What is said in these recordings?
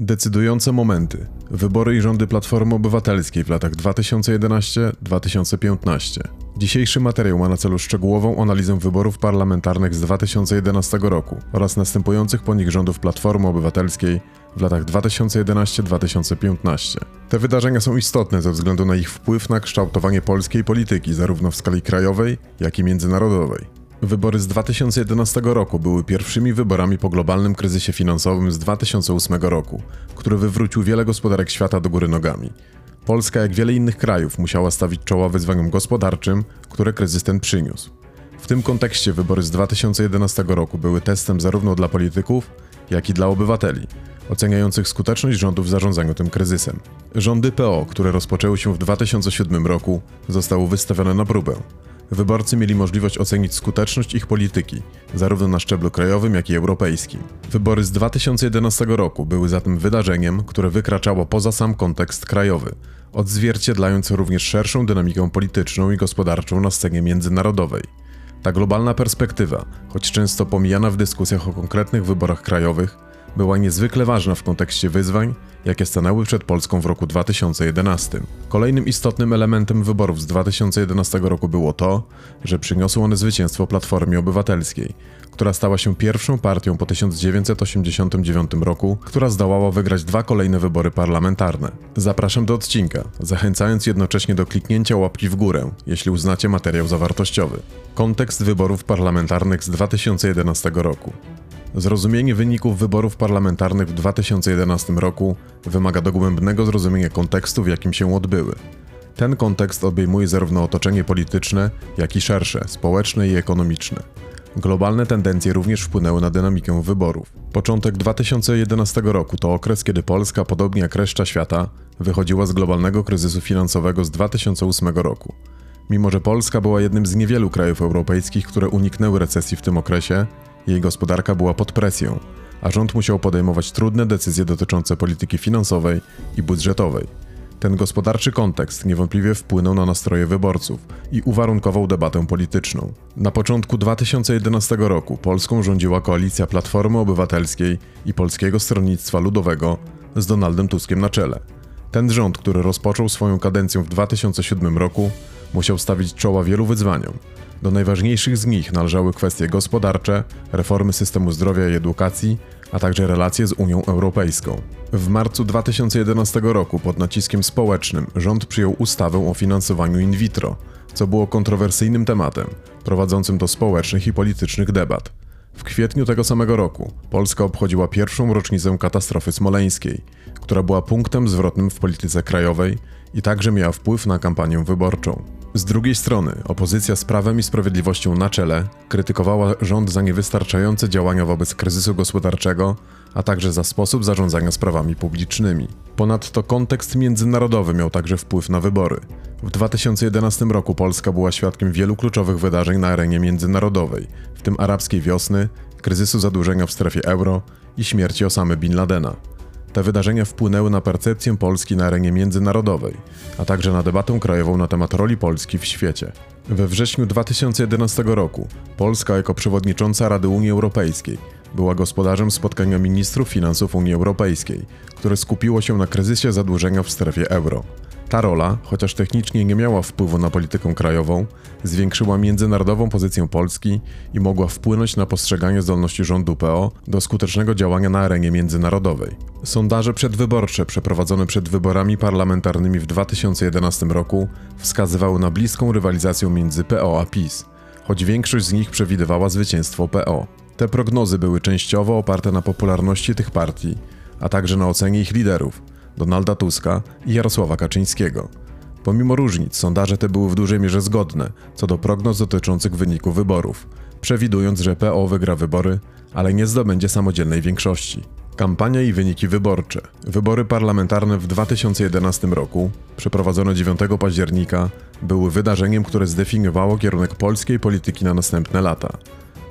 Decydujące momenty. Wybory i rządy Platformy Obywatelskiej w latach 2011-2015. Dzisiejszy materiał ma na celu szczegółową analizę wyborów parlamentarnych z 2011 roku oraz następujących po nich rządów Platformy Obywatelskiej w latach 2011-2015. Te wydarzenia są istotne ze względu na ich wpływ na kształtowanie polskiej polityki zarówno w skali krajowej, jak i międzynarodowej. Wybory z 2011 roku były pierwszymi wyborami po globalnym kryzysie finansowym z 2008 roku, który wywrócił wiele gospodarek świata do góry nogami. Polska, jak wiele innych krajów, musiała stawić czoła wyzwaniom gospodarczym, które kryzys ten przyniósł. W tym kontekście wybory z 2011 roku były testem zarówno dla polityków, jak i dla obywateli, oceniających skuteczność rządu w zarządzaniu tym kryzysem. Rządy PO, które rozpoczęły się w 2007 roku, zostały wystawione na próbę. Wyborcy mieli możliwość ocenić skuteczność ich polityki, zarówno na szczeblu krajowym, jak i europejskim. Wybory z 2011 roku były zatem wydarzeniem, które wykraczało poza sam kontekst krajowy, odzwierciedlając również szerszą dynamikę polityczną i gospodarczą na scenie międzynarodowej. Ta globalna perspektywa, choć często pomijana w dyskusjach o konkretnych wyborach krajowych, była niezwykle ważna w kontekście wyzwań, jakie stanęły przed Polską w roku 2011. Kolejnym istotnym elementem wyborów z 2011 roku było to, że przyniosły one zwycięstwo Platformie Obywatelskiej, która stała się pierwszą partią po 1989 roku, która zdołała wygrać dwa kolejne wybory parlamentarne. Zapraszam do odcinka, zachęcając jednocześnie do kliknięcia łapki w górę, jeśli uznacie materiał za wartościowy. Kontekst wyborów parlamentarnych z 2011 roku. Zrozumienie wyników wyborów parlamentarnych w 2011 roku wymaga dogłębnego zrozumienia kontekstu, w jakim się odbyły. Ten kontekst obejmuje zarówno otoczenie polityczne, jak i szersze, społeczne i ekonomiczne. Globalne tendencje również wpłynęły na dynamikę wyborów. Początek 2011 roku to okres, kiedy Polska, podobnie jak reszta świata, wychodziła z globalnego kryzysu finansowego z 2008 roku. Mimo, że Polska była jednym z niewielu krajów europejskich, które uniknęły recesji w tym okresie, jej gospodarka była pod presją, a rząd musiał podejmować trudne decyzje dotyczące polityki finansowej i budżetowej. Ten gospodarczy kontekst niewątpliwie wpłynął na nastroje wyborców i uwarunkował debatę polityczną. Na początku 2011 roku Polską rządziła koalicja Platformy Obywatelskiej i Polskiego Stronnictwa Ludowego z Donaldem Tuskiem na czele. Ten rząd, który rozpoczął swoją kadencję w 2007 roku, musiał stawić czoła wielu wyzwaniom, do najważniejszych z nich należały kwestie gospodarcze, reformy systemu zdrowia i edukacji, a także relacje z Unią Europejską. W marcu 2011 roku pod naciskiem społecznym rząd przyjął ustawę o finansowaniu in vitro, co było kontrowersyjnym tematem, prowadzącym do społecznych i politycznych debat. W kwietniu tego samego roku Polska obchodziła pierwszą rocznicę katastrofy smoleńskiej, która była punktem zwrotnym w polityce krajowej i także miała wpływ na kampanię wyborczą. Z drugiej strony, opozycja z Prawem i Sprawiedliwością na czele krytykowała rząd za niewystarczające działania wobec kryzysu gospodarczego, a także za sposób zarządzania sprawami publicznymi. Ponadto kontekst międzynarodowy miał także wpływ na wybory. W 2011 roku Polska była świadkiem wielu kluczowych wydarzeń na arenie międzynarodowej, w tym arabskiej wiosny, kryzysu zadłużenia w strefie euro i śmierci Osamy Bin Ladena. Te wydarzenia wpłynęły na percepcję Polski na arenie międzynarodowej, a także na debatę krajową na temat roli Polski w świecie. We wrześniu 2011 roku Polska jako przewodnicząca Rady Unii Europejskiej była gospodarzem spotkania ministrów finansów Unii Europejskiej, które skupiło się na kryzysie zadłużenia w strefie euro. Ta rola, chociaż technicznie nie miała wpływu na politykę krajową, zwiększyła międzynarodową pozycję Polski i mogła wpłynąć na postrzeganie zdolności rządu PO do skutecznego działania na arenie międzynarodowej. Sondaże przedwyborcze przeprowadzone przed wyborami parlamentarnymi w 2011 roku wskazywały na bliską rywalizację między PO a PiS, choć większość z nich przewidywała zwycięstwo PO. Te prognozy były częściowo oparte na popularności tych partii, a także na ocenie ich liderów Donalda Tuska i Jarosława Kaczyńskiego. Pomimo różnic, sondaże te były w dużej mierze zgodne co do prognoz dotyczących wyniku wyborów, przewidując, że PO wygra wybory, ale nie zdobędzie samodzielnej większości. Kampania i wyniki wyborcze. Wybory parlamentarne w 2011 roku, przeprowadzone 9 października, były wydarzeniem, które zdefiniowało kierunek polskiej polityki na następne lata.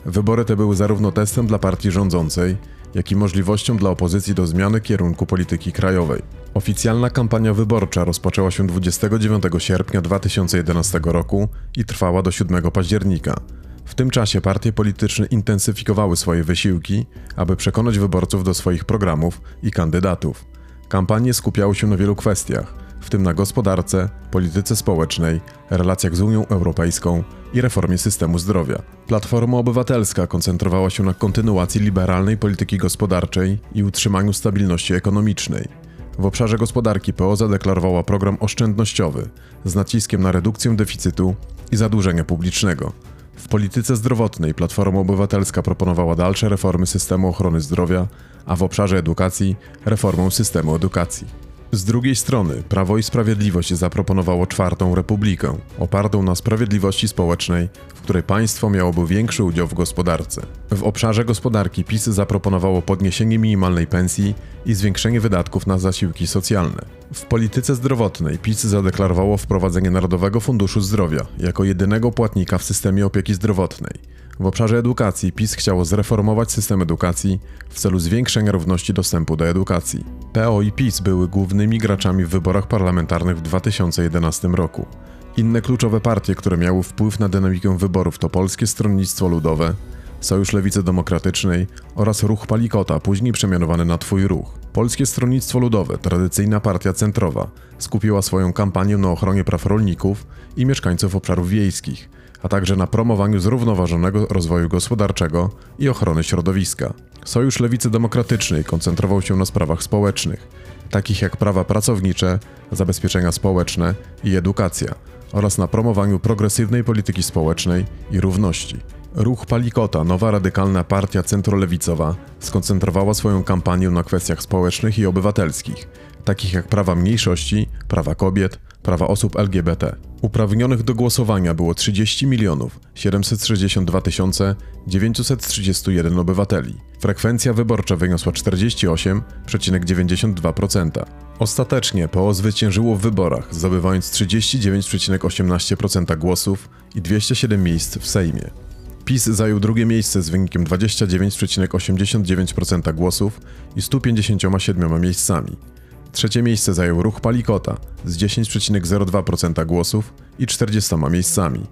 Wybory te były zarówno testem dla partii rządzącej, jak i możliwością dla opozycji do zmiany kierunku polityki krajowej. Oficjalna kampania wyborcza rozpoczęła się 29 sierpnia 2011 roku i trwała do 7 października. W tym czasie partie polityczne intensyfikowały swoje wysiłki, aby przekonać wyborców do swoich programów i kandydatów. Kampanie skupiały się na wielu kwestiach, w tym na gospodarce, polityce społecznej, relacjach z Unią Europejską i reformie systemu zdrowia. Platforma Obywatelska koncentrowała się na kontynuacji liberalnej polityki gospodarczej i utrzymaniu stabilności ekonomicznej. W obszarze gospodarki PO zadeklarowała program oszczędnościowy z naciskiem na redukcję deficytu i zadłużenia publicznego. W polityce zdrowotnej Platforma Obywatelska proponowała dalsze reformy systemu ochrony zdrowia, a w obszarze edukacji reformę systemu edukacji. Z drugiej strony Prawo i Sprawiedliwość zaproponowało czwartą republikę, opartą na sprawiedliwości społecznej, w której państwo miałoby większy udział w gospodarce. W obszarze gospodarki PiS zaproponowało podniesienie minimalnej pensji i zwiększenie wydatków na zasiłki socjalne. W polityce zdrowotnej PiS zadeklarowało wprowadzenie Narodowego Funduszu Zdrowia jako jedynego płatnika w systemie opieki zdrowotnej. W obszarze edukacji PiS chciało zreformować system edukacji w celu zwiększenia równości dostępu do edukacji. PO i PiS były głównymi graczami w wyborach parlamentarnych w 2011 roku. Inne kluczowe partie, które miały wpływ na dynamikę wyborów to Polskie Stronnictwo Ludowe, Sojusz Lewicy Demokratycznej oraz Ruch Palikota, później przemianowany na Twój Ruch. Polskie Stronnictwo Ludowe, tradycyjna partia centrowa, skupiła swoją kampanię na ochronie praw rolników i mieszkańców obszarów wiejskich, a także na promowaniu zrównoważonego rozwoju gospodarczego i ochrony środowiska. Sojusz Lewicy Demokratycznej koncentrował się na sprawach społecznych, takich jak prawa pracownicze, zabezpieczenia społeczne i edukacja, oraz na promowaniu progresywnej polityki społecznej i równości. Ruch Palikota, nowa radykalna partia centrolewicowa, skoncentrowała swoją kampanię na kwestiach społecznych i obywatelskich, takich jak prawa mniejszości, prawa kobiet, prawa osób LGBT. Uprawnionych do głosowania było 30 milionów 762 931 obywateli. Frekwencja wyborcza wyniosła 48,92%. Ostatecznie PO zwyciężyło w wyborach, zdobywając 39,18% głosów i 207 miejsc w Sejmie. PiS zajął drugie miejsce z wynikiem 29,89% głosów i 157 miejscami. Trzecie miejsce zajął ruch Palikota z 10,02% głosów i 40 miejscami.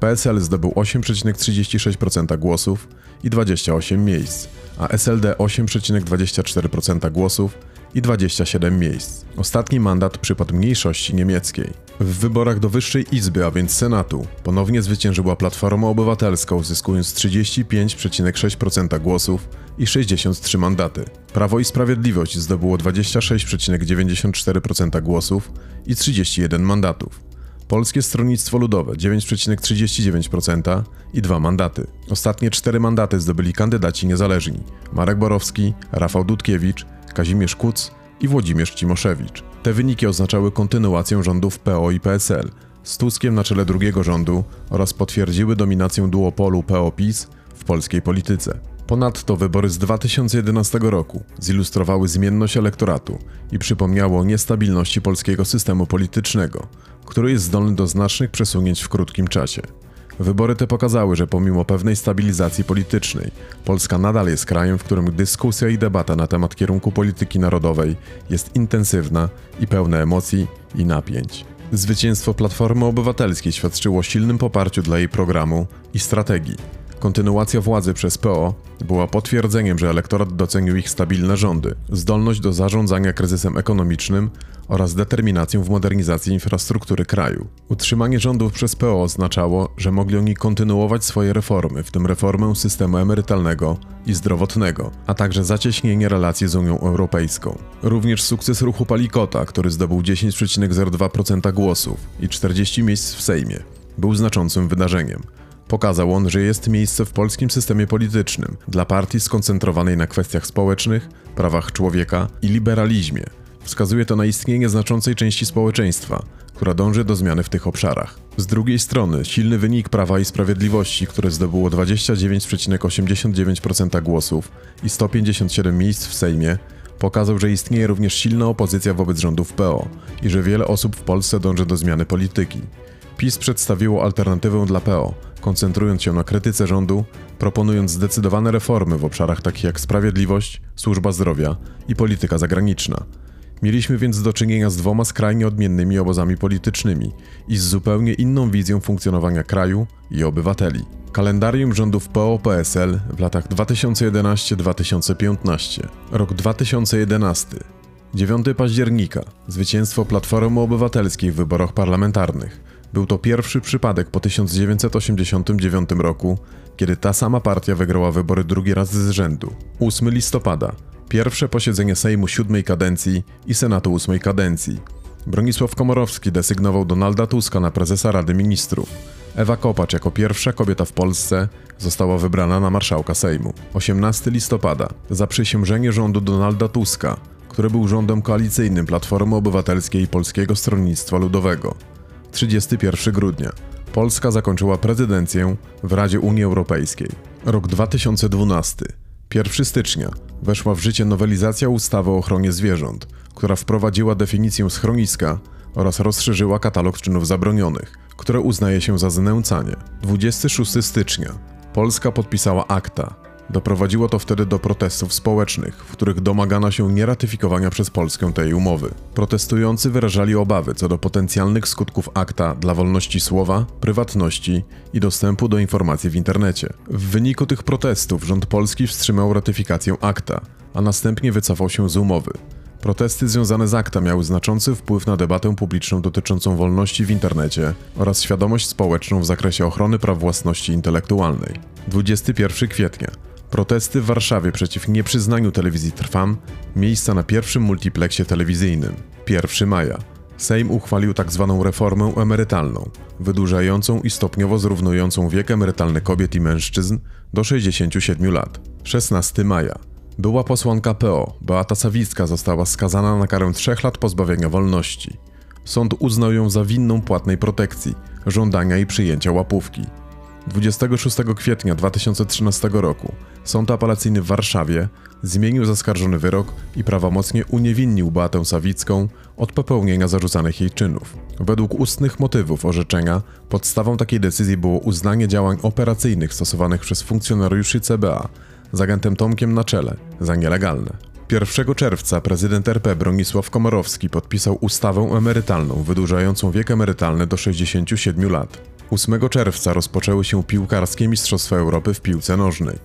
PSL zdobył 8,36% głosów i 28 miejsc, a SLD 8,24% głosów i 27 miejsc. Ostatni mandat przypadł mniejszości niemieckiej. W wyborach do Wyższej Izby, a więc Senatu, ponownie zwyciężyła Platforma Obywatelska, uzyskując 35,6% głosów i 63 mandaty. Prawo i Sprawiedliwość zdobyło 26,94% głosów i 31 mandatów. Polskie Stronnictwo Ludowe 9,39% i 2 mandaty. Ostatnie 4 mandaty zdobyli kandydaci niezależni: Marek Borowski, Rafał Dudkiewicz, Kazimierz Kuc i Włodzimierz Cimoszewicz. Te wyniki oznaczały kontynuację rządów PO i PSL z Tuskiem na czele drugiego rządu oraz potwierdziły dominację duopolu PO-PiS w polskiej polityce. Ponadto wybory z 2011 roku zilustrowały zmienność elektoratu i przypomniało o niestabilności polskiego systemu politycznego, który jest zdolny do znacznych przesunięć w krótkim czasie. Wybory te pokazały, że pomimo pewnej stabilizacji politycznej, Polska nadal jest krajem, w którym dyskusja i debata na temat kierunku polityki narodowej jest intensywna i pełna emocji i napięć. Zwycięstwo Platformy Obywatelskiej świadczyło o silnym poparciu dla jej programu i strategii. Kontynuacja władzy przez PO była potwierdzeniem, że elektorat docenił ich stabilne rządy, zdolność do zarządzania kryzysem ekonomicznym oraz determinację w modernizacji infrastruktury kraju. Utrzymanie rządów przez PO oznaczało, że mogli oni kontynuować swoje reformy, w tym reformę systemu emerytalnego i zdrowotnego, a także zacieśnienie relacji z Unią Europejską. Również sukces ruchu Palikota, który zdobył 10,02% głosów i 40 miejsc w Sejmie, był znaczącym wydarzeniem. Pokazał on, że jest miejsce w polskim systemie politycznym dla partii skoncentrowanej na kwestiach społecznych, prawach człowieka i liberalizmie. Wskazuje to na istnienie znaczącej części społeczeństwa, która dąży do zmiany w tych obszarach. Z drugiej strony, silny wynik Prawa i Sprawiedliwości, które zdobyło 29,89% głosów i 157 miejsc w Sejmie, pokazał, że istnieje również silna opozycja wobec rządów PO i że wiele osób w Polsce dąży do zmiany polityki. PiS przedstawiło alternatywę dla PO, koncentrując się na krytyce rządu, proponując zdecydowane reformy w obszarach takich jak sprawiedliwość, służba zdrowia i polityka zagraniczna. Mieliśmy więc do czynienia z dwoma skrajnie odmiennymi obozami politycznymi i z zupełnie inną wizją funkcjonowania kraju i obywateli. Kalendarium rządów PO-PSL w latach 2011-2015. Rok 2011. 9 października. Zwycięstwo Platformy Obywatelskiej w wyborach parlamentarnych. Był to pierwszy przypadek po 1989 roku, kiedy ta sama partia wygrała wybory drugi raz z rzędu. 8 listopada. Pierwsze posiedzenie Sejmu siódmej kadencji i Senatu ósmej kadencji. Bronisław Komorowski desygnował Donalda Tuska na prezesa Rady Ministrów. Ewa Kopacz jako pierwsza kobieta w Polsce została wybrana na marszałka Sejmu. 18 listopada. Zaprzysiężenie rządu Donalda Tuska, który był rządem koalicyjnym Platformy Obywatelskiej i Polskiego Stronnictwa Ludowego. 31 grudnia. Polska zakończyła prezydencję w Radzie Unii Europejskiej. Rok 2012. 1 stycznia weszła w życie nowelizacja ustawy o ochronie zwierząt, która wprowadziła definicję schroniska oraz rozszerzyła katalog czynów zabronionych, które uznaje się za znęcanie. 26 stycznia Polska podpisała akta. Doprowadziło to wtedy do protestów społecznych, w których domagano się nieratyfikowania przez Polskę tej umowy. Protestujący wyrażali obawy co do potencjalnych skutków akta dla wolności słowa, prywatności i dostępu do informacji w internecie. W wyniku tych protestów rząd polski wstrzymał ratyfikację akta, a następnie wycofał się z umowy. Protesty związane z akta miały znaczący wpływ na debatę publiczną dotyczącą wolności w internecie oraz świadomość społeczną w zakresie ochrony praw własności intelektualnej. 21 kwietnia. Protesty w Warszawie przeciw nieprzyznaniu telewizji Trwam miejsca na pierwszym multipleksie telewizyjnym. 1 maja. Sejm uchwalił tzw. Tak reformę emerytalną, wydłużającą i stopniowo zrównującą wiek emerytalny kobiet i mężczyzn do 67 lat. 16 maja. Była posłanka PO, Beata Sawicka została skazana na karę trzech lat pozbawienia wolności. Sąd uznał ją za winną płatnej protekcji, żądania i przyjęcia łapówki. 26 kwietnia 2013 roku Sąd Apelacyjny w Warszawie zmienił zaskarżony wyrok i prawomocnie uniewinnił Beatę Sawicką od popełnienia zarzucanych jej czynów. Według ustnych motywów orzeczenia podstawą takiej decyzji było uznanie działań operacyjnych stosowanych przez funkcjonariuszy CBA z agentem Tomkiem na czele za nielegalne. 1 czerwca prezydent RP Bronisław Komorowski podpisał ustawę emerytalną wydłużającą wiek emerytalny do 67 lat. 8 czerwca rozpoczęły się piłkarskie Mistrzostwa Europy w piłce nożnej.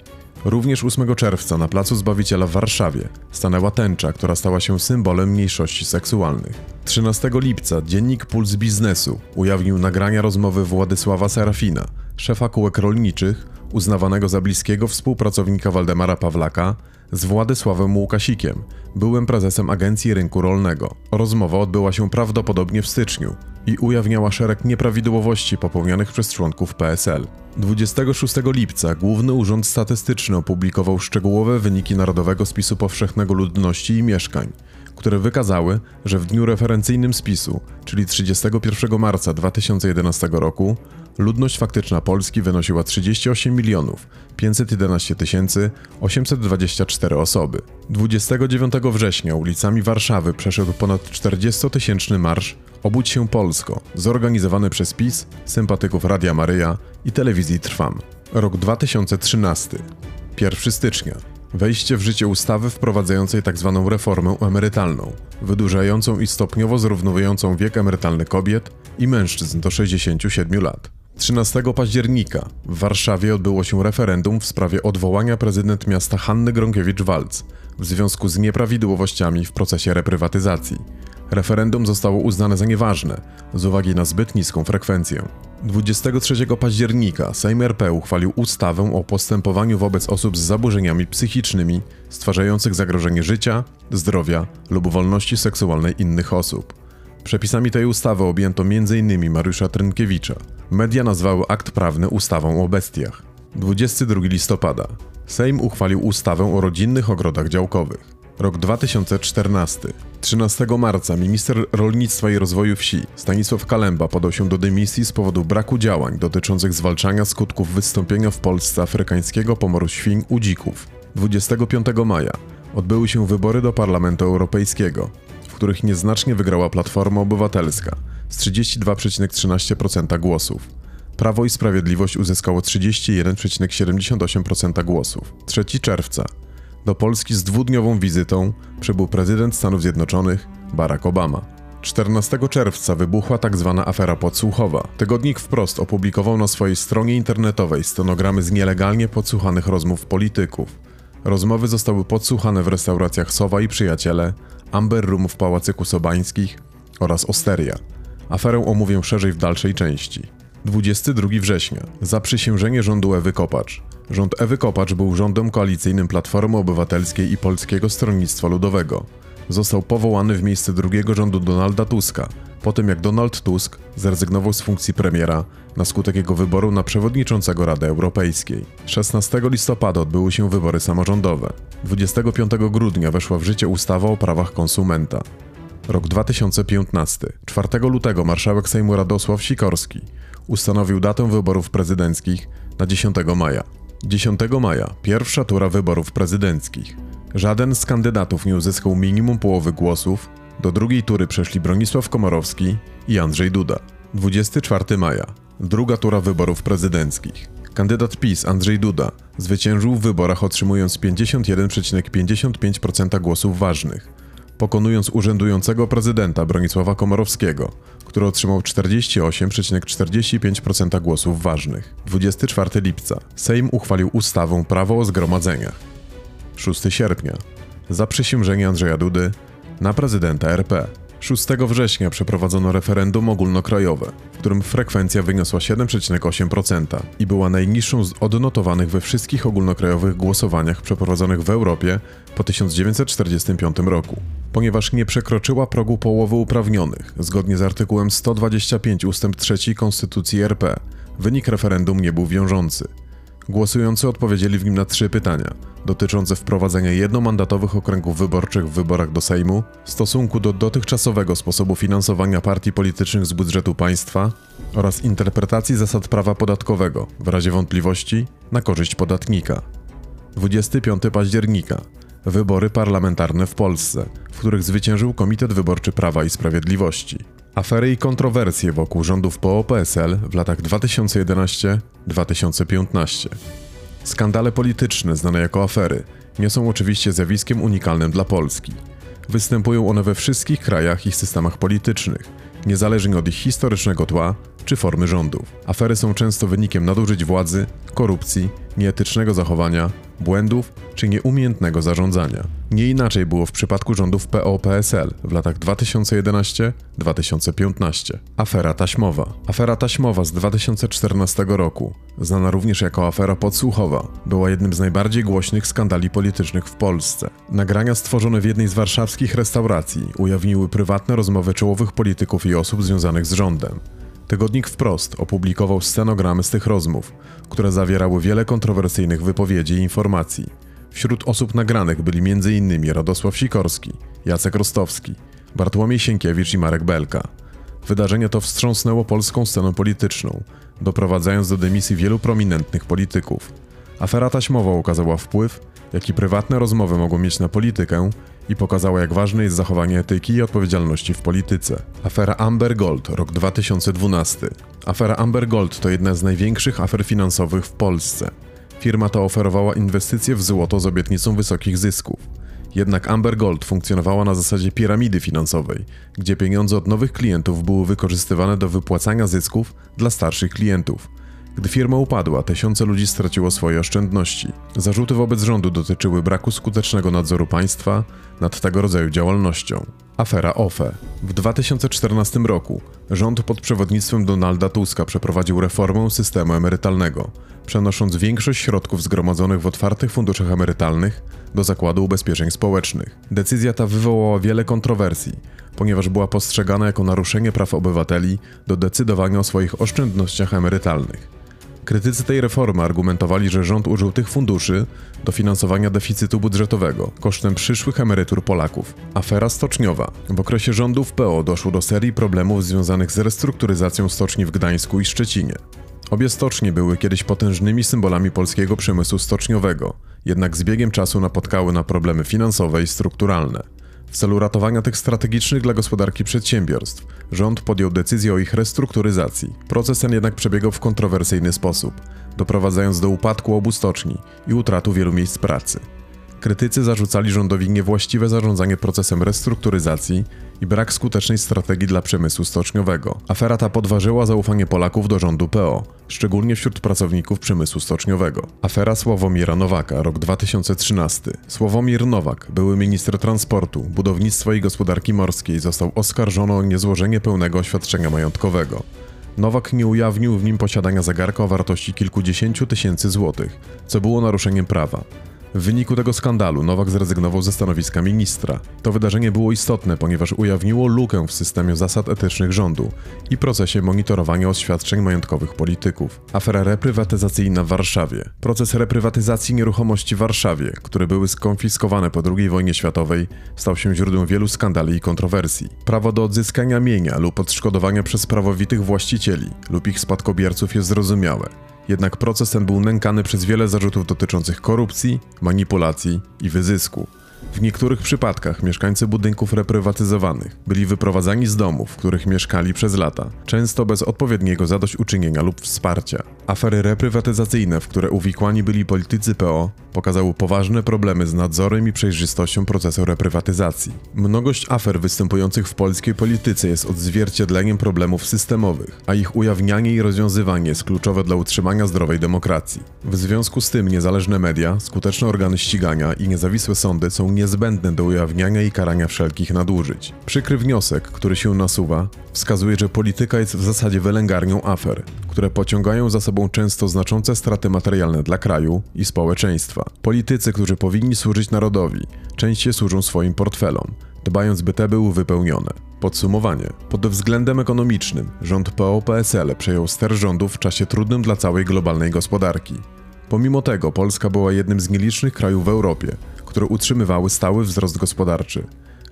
Również 8 czerwca na Placu Zbawiciela w Warszawie stanęła tęcza, która stała się symbolem mniejszości seksualnych. 13 lipca dziennik Puls Biznesu ujawnił nagrania rozmowy Władysława Serafina, szefa kółek rolniczych, uznawanego za bliskiego współpracownika Waldemara Pawlaka, z Władysławem Łukasikiem, byłym prezesem Agencji Rynku Rolnego. Rozmowa odbyła się prawdopodobnie w styczniu i ujawniała szereg nieprawidłowości popełnionych przez członków PSL. 26 lipca Główny Urząd Statystyczny opublikował szczegółowe wyniki Narodowego Spisu Powszechnego Ludności i Mieszkań, które wykazały, że w dniu referencyjnym spisu, czyli 31 marca 2011 roku, ludność faktyczna Polski wynosiła 38 milionów 511 824 osoby. 29 września ulicami Warszawy przeszedł ponad 40-tysięczny marsz Obudź się Polsko, zorganizowany przez PiS, sympatyków Radia Maryja i telewizji Trwam. Rok 2013. 1 stycznia. Wejście w życie ustawy wprowadzającej tzw. Tak reformę emerytalną, wydłużającą i stopniowo zrównowującą wiek emerytalny kobiet i mężczyzn do 67 lat. 13 października w Warszawie odbyło się referendum w sprawie odwołania prezydent miasta Hanny Gronkiewicz-Walc w związku z nieprawidłowościami w procesie reprywatyzacji. Referendum zostało uznane za nieważne z uwagi na zbyt niską frekwencję. 23 października Sejm RP uchwalił ustawę o postępowaniu wobec osób z zaburzeniami psychicznymi stwarzających zagrożenie życia, zdrowia lub wolności seksualnej innych osób. Przepisami tej ustawy objęto m.in. Mariusza Trynkiewicza. Media nazwały akt prawny ustawą o bestiach. 22 listopada. Sejm uchwalił ustawę o rodzinnych ogrodach działkowych. Rok 2014. 13 marca minister rolnictwa i rozwoju wsi Stanisław Kalemba podał się do dymisji z powodu braku działań dotyczących zwalczania skutków wystąpienia w Polsce afrykańskiego pomoru świń u dzików. 25 maja odbyły się wybory do Parlamentu Europejskiego, których nieznacznie wygrała Platforma Obywatelska z 32,13% głosów. Prawo i Sprawiedliwość uzyskało 31,78% głosów. 3 czerwca do Polski z dwudniową wizytą przybył prezydent Stanów Zjednoczonych Barack Obama. 14 czerwca wybuchła tzw. Tak afera podsłuchowa. Tygodnik wprost opublikował na swojej stronie internetowej stenogramy z nielegalnie podsłuchanych rozmów polityków. Rozmowy zostały podsłuchane w restauracjach Sowa i Przyjaciele, Amber Room w Pałacyku Sobańskich oraz Osteria. Aferę omówię szerzej w dalszej części. 22 września. Zaprzysiężenie rządu Ewy Kopacz. Rząd Ewy Kopacz był rządem koalicyjnym Platformy Obywatelskiej i Polskiego Stronnictwa Ludowego. Został powołany w miejsce drugiego rządu Donalda Tuska, po tym jak Donald Tusk zrezygnował z funkcji premiera na skutek jego wyboru na przewodniczącego Rady Europejskiej. 16 listopada odbyły się wybory samorządowe. 25 grudnia weszła w życie ustawa o prawach konsumenta. Rok 2015. 4 lutego marszałek Sejmu Radosław Sikorski ustanowił datę wyborów prezydenckich na 10 maja. 10 maja pierwsza tura wyborów prezydenckich. Żaden z kandydatów nie uzyskał minimum połowy głosów. Do drugiej tury przeszli Bronisław Komorowski i Andrzej Duda. 24 maja druga tura wyborów prezydenckich. Kandydat PiS Andrzej Duda zwyciężył w wyborach otrzymując 51,55% głosów ważnych, pokonując urzędującego prezydenta Bronisława Komorowskiego, który otrzymał 48,45% głosów ważnych. 24 lipca Sejm uchwalił ustawę Prawo o zgromadzeniach. 6 sierpnia zaprzysiężenie Andrzeja Dudy na prezydenta RP. 6 września przeprowadzono referendum ogólnokrajowe, w którym frekwencja wyniosła 7,8% i była najniższą z odnotowanych we wszystkich ogólnokrajowych głosowaniach przeprowadzonych w Europie po 1945 roku, ponieważ nie przekroczyła progu połowy uprawnionych zgodnie z artykułem 125 ust. 3 Konstytucji RP. Wynik referendum nie był wiążący. Głosujący odpowiedzieli w nim na trzy pytania dotyczące wprowadzenia jednomandatowych okręgów wyborczych w wyborach do Sejmu, stosunku do dotychczasowego sposobu finansowania partii politycznych z budżetu państwa oraz interpretacji zasad prawa podatkowego w razie wątpliwości na korzyść podatnika. 25 października wybory parlamentarne w Polsce, w których zwyciężył Komitet Wyborczy Prawa i Sprawiedliwości. Afery i kontrowersje wokół rządów PO-PSL w latach 2011-2015. Skandale polityczne, znane jako afery, nie są oczywiście zjawiskiem unikalnym dla Polski. Występują one we wszystkich krajach i systemach politycznych, niezależnie od ich historycznego tła czy formy rządów. Afery są często wynikiem nadużyć władzy, korupcji, nieetycznego zachowania, błędów czy nieumiejętnego zarządzania. Nie inaczej było w przypadku rządów PO-PSL w latach 2011-2015. Afera taśmowa. Afera taśmowa z 2014 roku, znana również jako afera podsłuchowa, była jednym z najbardziej głośnych skandali politycznych w Polsce. Nagrania stworzone w jednej z warszawskich restauracji ujawniły prywatne rozmowy czołowych polityków i osób związanych z rządem. Tygodnik Wprost opublikował scenogramy z tych rozmów, które zawierały wiele kontrowersyjnych wypowiedzi i informacji. Wśród osób nagranych byli m.in. Radosław Sikorski, Jacek Rostowski, Bartłomiej Sienkiewicz i Marek Belka. Wydarzenie to wstrząsnęło polską sceną polityczną, doprowadzając do dymisji wielu prominentnych polityków. Afera taśmowa okazała wpływ, jaki prywatne rozmowy mogą mieć na politykę i pokazała, jak ważne jest zachowanie etyki i odpowiedzialności w polityce. Afera Amber Gold, rok 2012. Afera Amber Gold to jedna z największych afer finansowych w Polsce. Firma ta oferowała inwestycje w złoto z obietnicą wysokich zysków. Jednak Amber Gold funkcjonowała na zasadzie piramidy finansowej, gdzie pieniądze od nowych klientów były wykorzystywane do wypłacania zysków dla starszych klientów – gdy firma upadła, tysiące ludzi straciło swoje oszczędności. Zarzuty wobec rządu dotyczyły braku skutecznego nadzoru państwa nad tego rodzaju działalnością. Afera OFE. W 2014 roku rząd pod przewodnictwem Donalda Tuska przeprowadził reformę systemu emerytalnego, przenosząc większość środków zgromadzonych w otwartych funduszach emerytalnych do Zakładu Ubezpieczeń Społecznych. Decyzja ta wywołała wiele kontrowersji, ponieważ była postrzegana jako naruszenie praw obywateli do decydowania o swoich oszczędnościach emerytalnych. Krytycy tej reformy argumentowali, że rząd użył tych funduszy do finansowania deficytu budżetowego kosztem przyszłych emerytur Polaków. Afera stoczniowa. W okresie rządów PO doszło do serii problemów związanych z restrukturyzacją stoczni w Gdańsku i Szczecinie. Obie stocznie były kiedyś potężnymi symbolami polskiego przemysłu stoczniowego, jednak z biegiem czasu napotkały na problemy finansowe i strukturalne. W celu ratowania tych strategicznych dla gospodarki przedsiębiorstw, rząd podjął decyzję o ich restrukturyzacji. Proces ten jednak przebiegał w kontrowersyjny sposób, doprowadzając do upadku obu stoczni i utratu wielu miejsc pracy. Krytycy zarzucali rządowi niewłaściwe zarządzanie procesem restrukturyzacji i brak skutecznej strategii dla przemysłu stoczniowego. Afera ta podważyła zaufanie Polaków do rządu PO, szczególnie wśród pracowników przemysłu stoczniowego. Afera Sławomira Nowaka, rok 2013. Sławomir Nowak, były minister transportu, budownictwa i gospodarki morskiej, został oskarżony o niezłożenie pełnego oświadczenia majątkowego. Nowak nie ujawnił w nim posiadania zegarka o wartości kilkudziesięciu tysięcy złotych, co było naruszeniem prawa. W wyniku tego skandalu Nowak zrezygnował ze stanowiska ministra. To wydarzenie było istotne, ponieważ ujawniło lukę w systemie zasad etycznych rządu i procesie monitorowania oświadczeń majątkowych polityków. Afera reprywatyzacyjna w Warszawie. Proces reprywatyzacji nieruchomości w Warszawie, które były skonfiskowane po II wojnie światowej, stał się źródłem wielu skandali i kontrowersji. Prawo do odzyskania mienia lub odszkodowania przez prawowitych właścicieli lub ich spadkobierców jest zrozumiałe. Jednak proces ten był nękany przez wiele zarzutów dotyczących korupcji, manipulacji i wyzysku. W niektórych przypadkach mieszkańcy budynków reprywatyzowanych byli wyprowadzani z domów, w których mieszkali przez lata, często bez odpowiedniego zadośćuczynienia lub wsparcia. Afery reprywatyzacyjne, w które uwikłani byli politycy PO, pokazały poważne problemy z nadzorem i przejrzystością procesu reprywatyzacji. Mnogość afer występujących w polskiej polityce jest odzwierciedleniem problemów systemowych, a ich ujawnianie i rozwiązywanie jest kluczowe dla utrzymania zdrowej demokracji. W związku z tym niezależne media, skuteczne organy ścigania i niezawisłe sądy są niezbędne do ujawniania i karania wszelkich nadużyć. Przykry wniosek, który się nasuwa, wskazuje, że polityka jest w zasadzie wylęgarnią afer, które pociągają za sobą często znaczące straty materialne dla kraju i społeczeństwa. Politycy, którzy powinni służyć narodowi, częściej służą swoim portfelom, dbając by te były wypełnione. Podsumowanie. Pod względem ekonomicznym rząd PO-PSL przejął ster rządów w czasie trudnym dla całej globalnej gospodarki. Pomimo tego Polska była jednym z nielicznych krajów w Europie, które utrzymywały stały wzrost gospodarczy.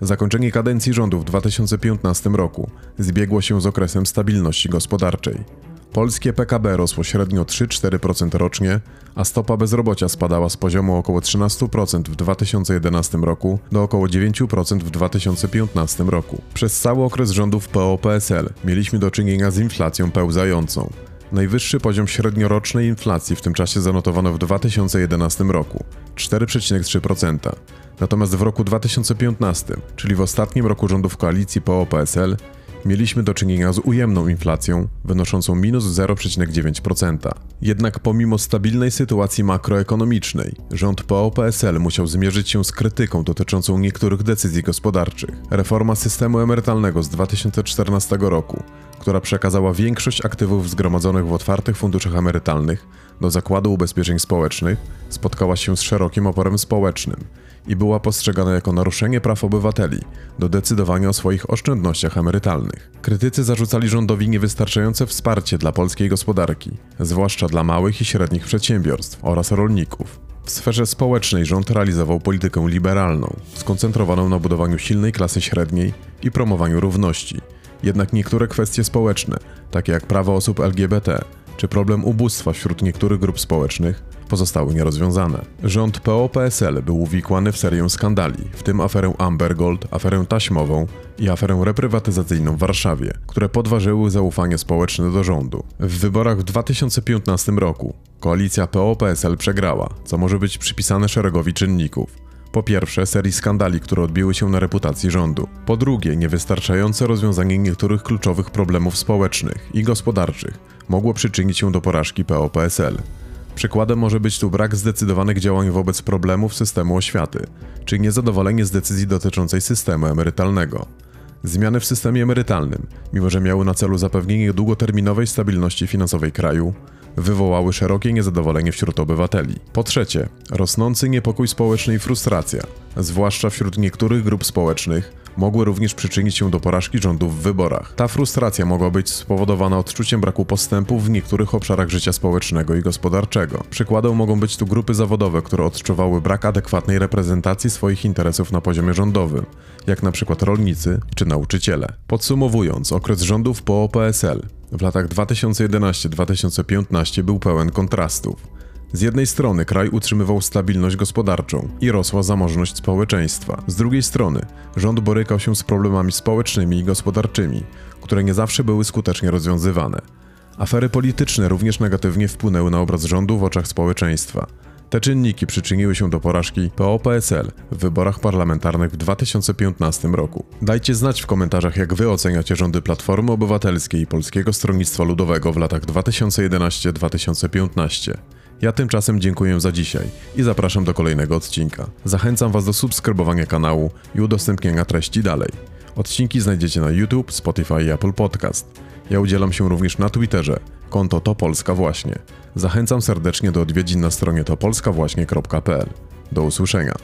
Zakończenie kadencji rządu w 2015 roku zbiegło się z okresem stabilności gospodarczej. Polskie PKB rosło średnio 3-4% rocznie, a stopa bezrobocia spadała z poziomu około 13% w 2011 roku do około 9% w 2015 roku. Przez cały okres rządów PO-PSL mieliśmy do czynienia z inflacją pełzającą. Najwyższy poziom średniorocznej inflacji w tym czasie zanotowano w 2011 roku 4,3%. Natomiast w roku 2015, czyli w ostatnim roku rządów koalicji PO-PSL, mieliśmy do czynienia z ujemną inflacją wynoszącą minus 0,9%. Jednak pomimo stabilnej sytuacji makroekonomicznej, rząd PO-PSL musiał zmierzyć się z krytyką dotyczącą niektórych decyzji gospodarczych. Reforma systemu emerytalnego z 2014 roku, która przekazała większość aktywów zgromadzonych w otwartych funduszach emerytalnych do Zakładu Ubezpieczeń Społecznych, spotkała się z szerokim oporem społecznym i była postrzegana jako naruszenie praw obywateli do decydowania o swoich oszczędnościach emerytalnych. Krytycy zarzucali rządowi niewystarczające wsparcie dla polskiej gospodarki, zwłaszcza dla małych i średnich przedsiębiorstw oraz rolników. W sferze społecznej rząd realizował politykę liberalną, skoncentrowaną na budowaniu silnej klasy średniej i promowaniu równości. Jednak niektóre kwestie społeczne, takie jak prawa osób LGBT czy problem ubóstwa wśród niektórych grup społecznych, pozostały nierozwiązane. Rząd PO-PSL był uwikłany w serię skandali, w tym aferę Amber Gold, aferę taśmową i aferę reprywatyzacyjną w Warszawie, które podważyły zaufanie społeczne do rządu. W wyborach w 2015 roku koalicja PO-PSL przegrała, co może być przypisane szeregowi czynników. Po pierwsze, serii skandali, które odbiły się na reputacji rządu. Po drugie, niewystarczające rozwiązanie niektórych kluczowych problemów społecznych i gospodarczych mogło przyczynić się do porażki PO-PSL. Przykładem może być tu brak zdecydowanych działań wobec problemów systemu oświaty, czy niezadowolenie z decyzji dotyczącej systemu emerytalnego. Zmiany w systemie emerytalnym, mimo że miały na celu zapewnienie długoterminowej stabilności finansowej kraju, wywołały szerokie niezadowolenie wśród obywateli. Po trzecie, rosnący niepokój społeczny i frustracja, zwłaszcza wśród niektórych grup społecznych, mogły również przyczynić się do porażki rządu w wyborach. Ta frustracja mogła być spowodowana odczuciem braku postępów w niektórych obszarach życia społecznego i gospodarczego. Przykładem mogą być tu grupy zawodowe, które odczuwały brak adekwatnej reprezentacji swoich interesów na poziomie rządowym, jak przykład rolnicy czy nauczyciele. Podsumowując, okres rządów po OPSL w latach 2011-2015 był pełen kontrastów. Z jednej strony kraj utrzymywał stabilność gospodarczą i rosła zamożność społeczeństwa. Z drugiej strony rząd borykał się z problemami społecznymi i gospodarczymi, które nie zawsze były skutecznie rozwiązywane. Afery polityczne również negatywnie wpłynęły na obraz rządu w oczach społeczeństwa. Te czynniki przyczyniły się do porażki PO-PSL w wyborach parlamentarnych w 2015 roku. Dajcie znać w komentarzach, jak wy oceniacie rządy Platformy Obywatelskiej i Polskiego Stronnictwa Ludowego w latach 2011-2015. Ja tymczasem dziękuję za dzisiaj i zapraszam do kolejnego odcinka. Zachęcam Was do subskrybowania kanału i udostępnienia treści dalej. Odcinki znajdziecie na YouTube, Spotify i Apple Podcast. Ja udzielam się również na Twitterze, konto to Polska Właśnie. Zachęcam serdecznie do odwiedzin na stronie topolskawłaśnie.pl. Do usłyszenia.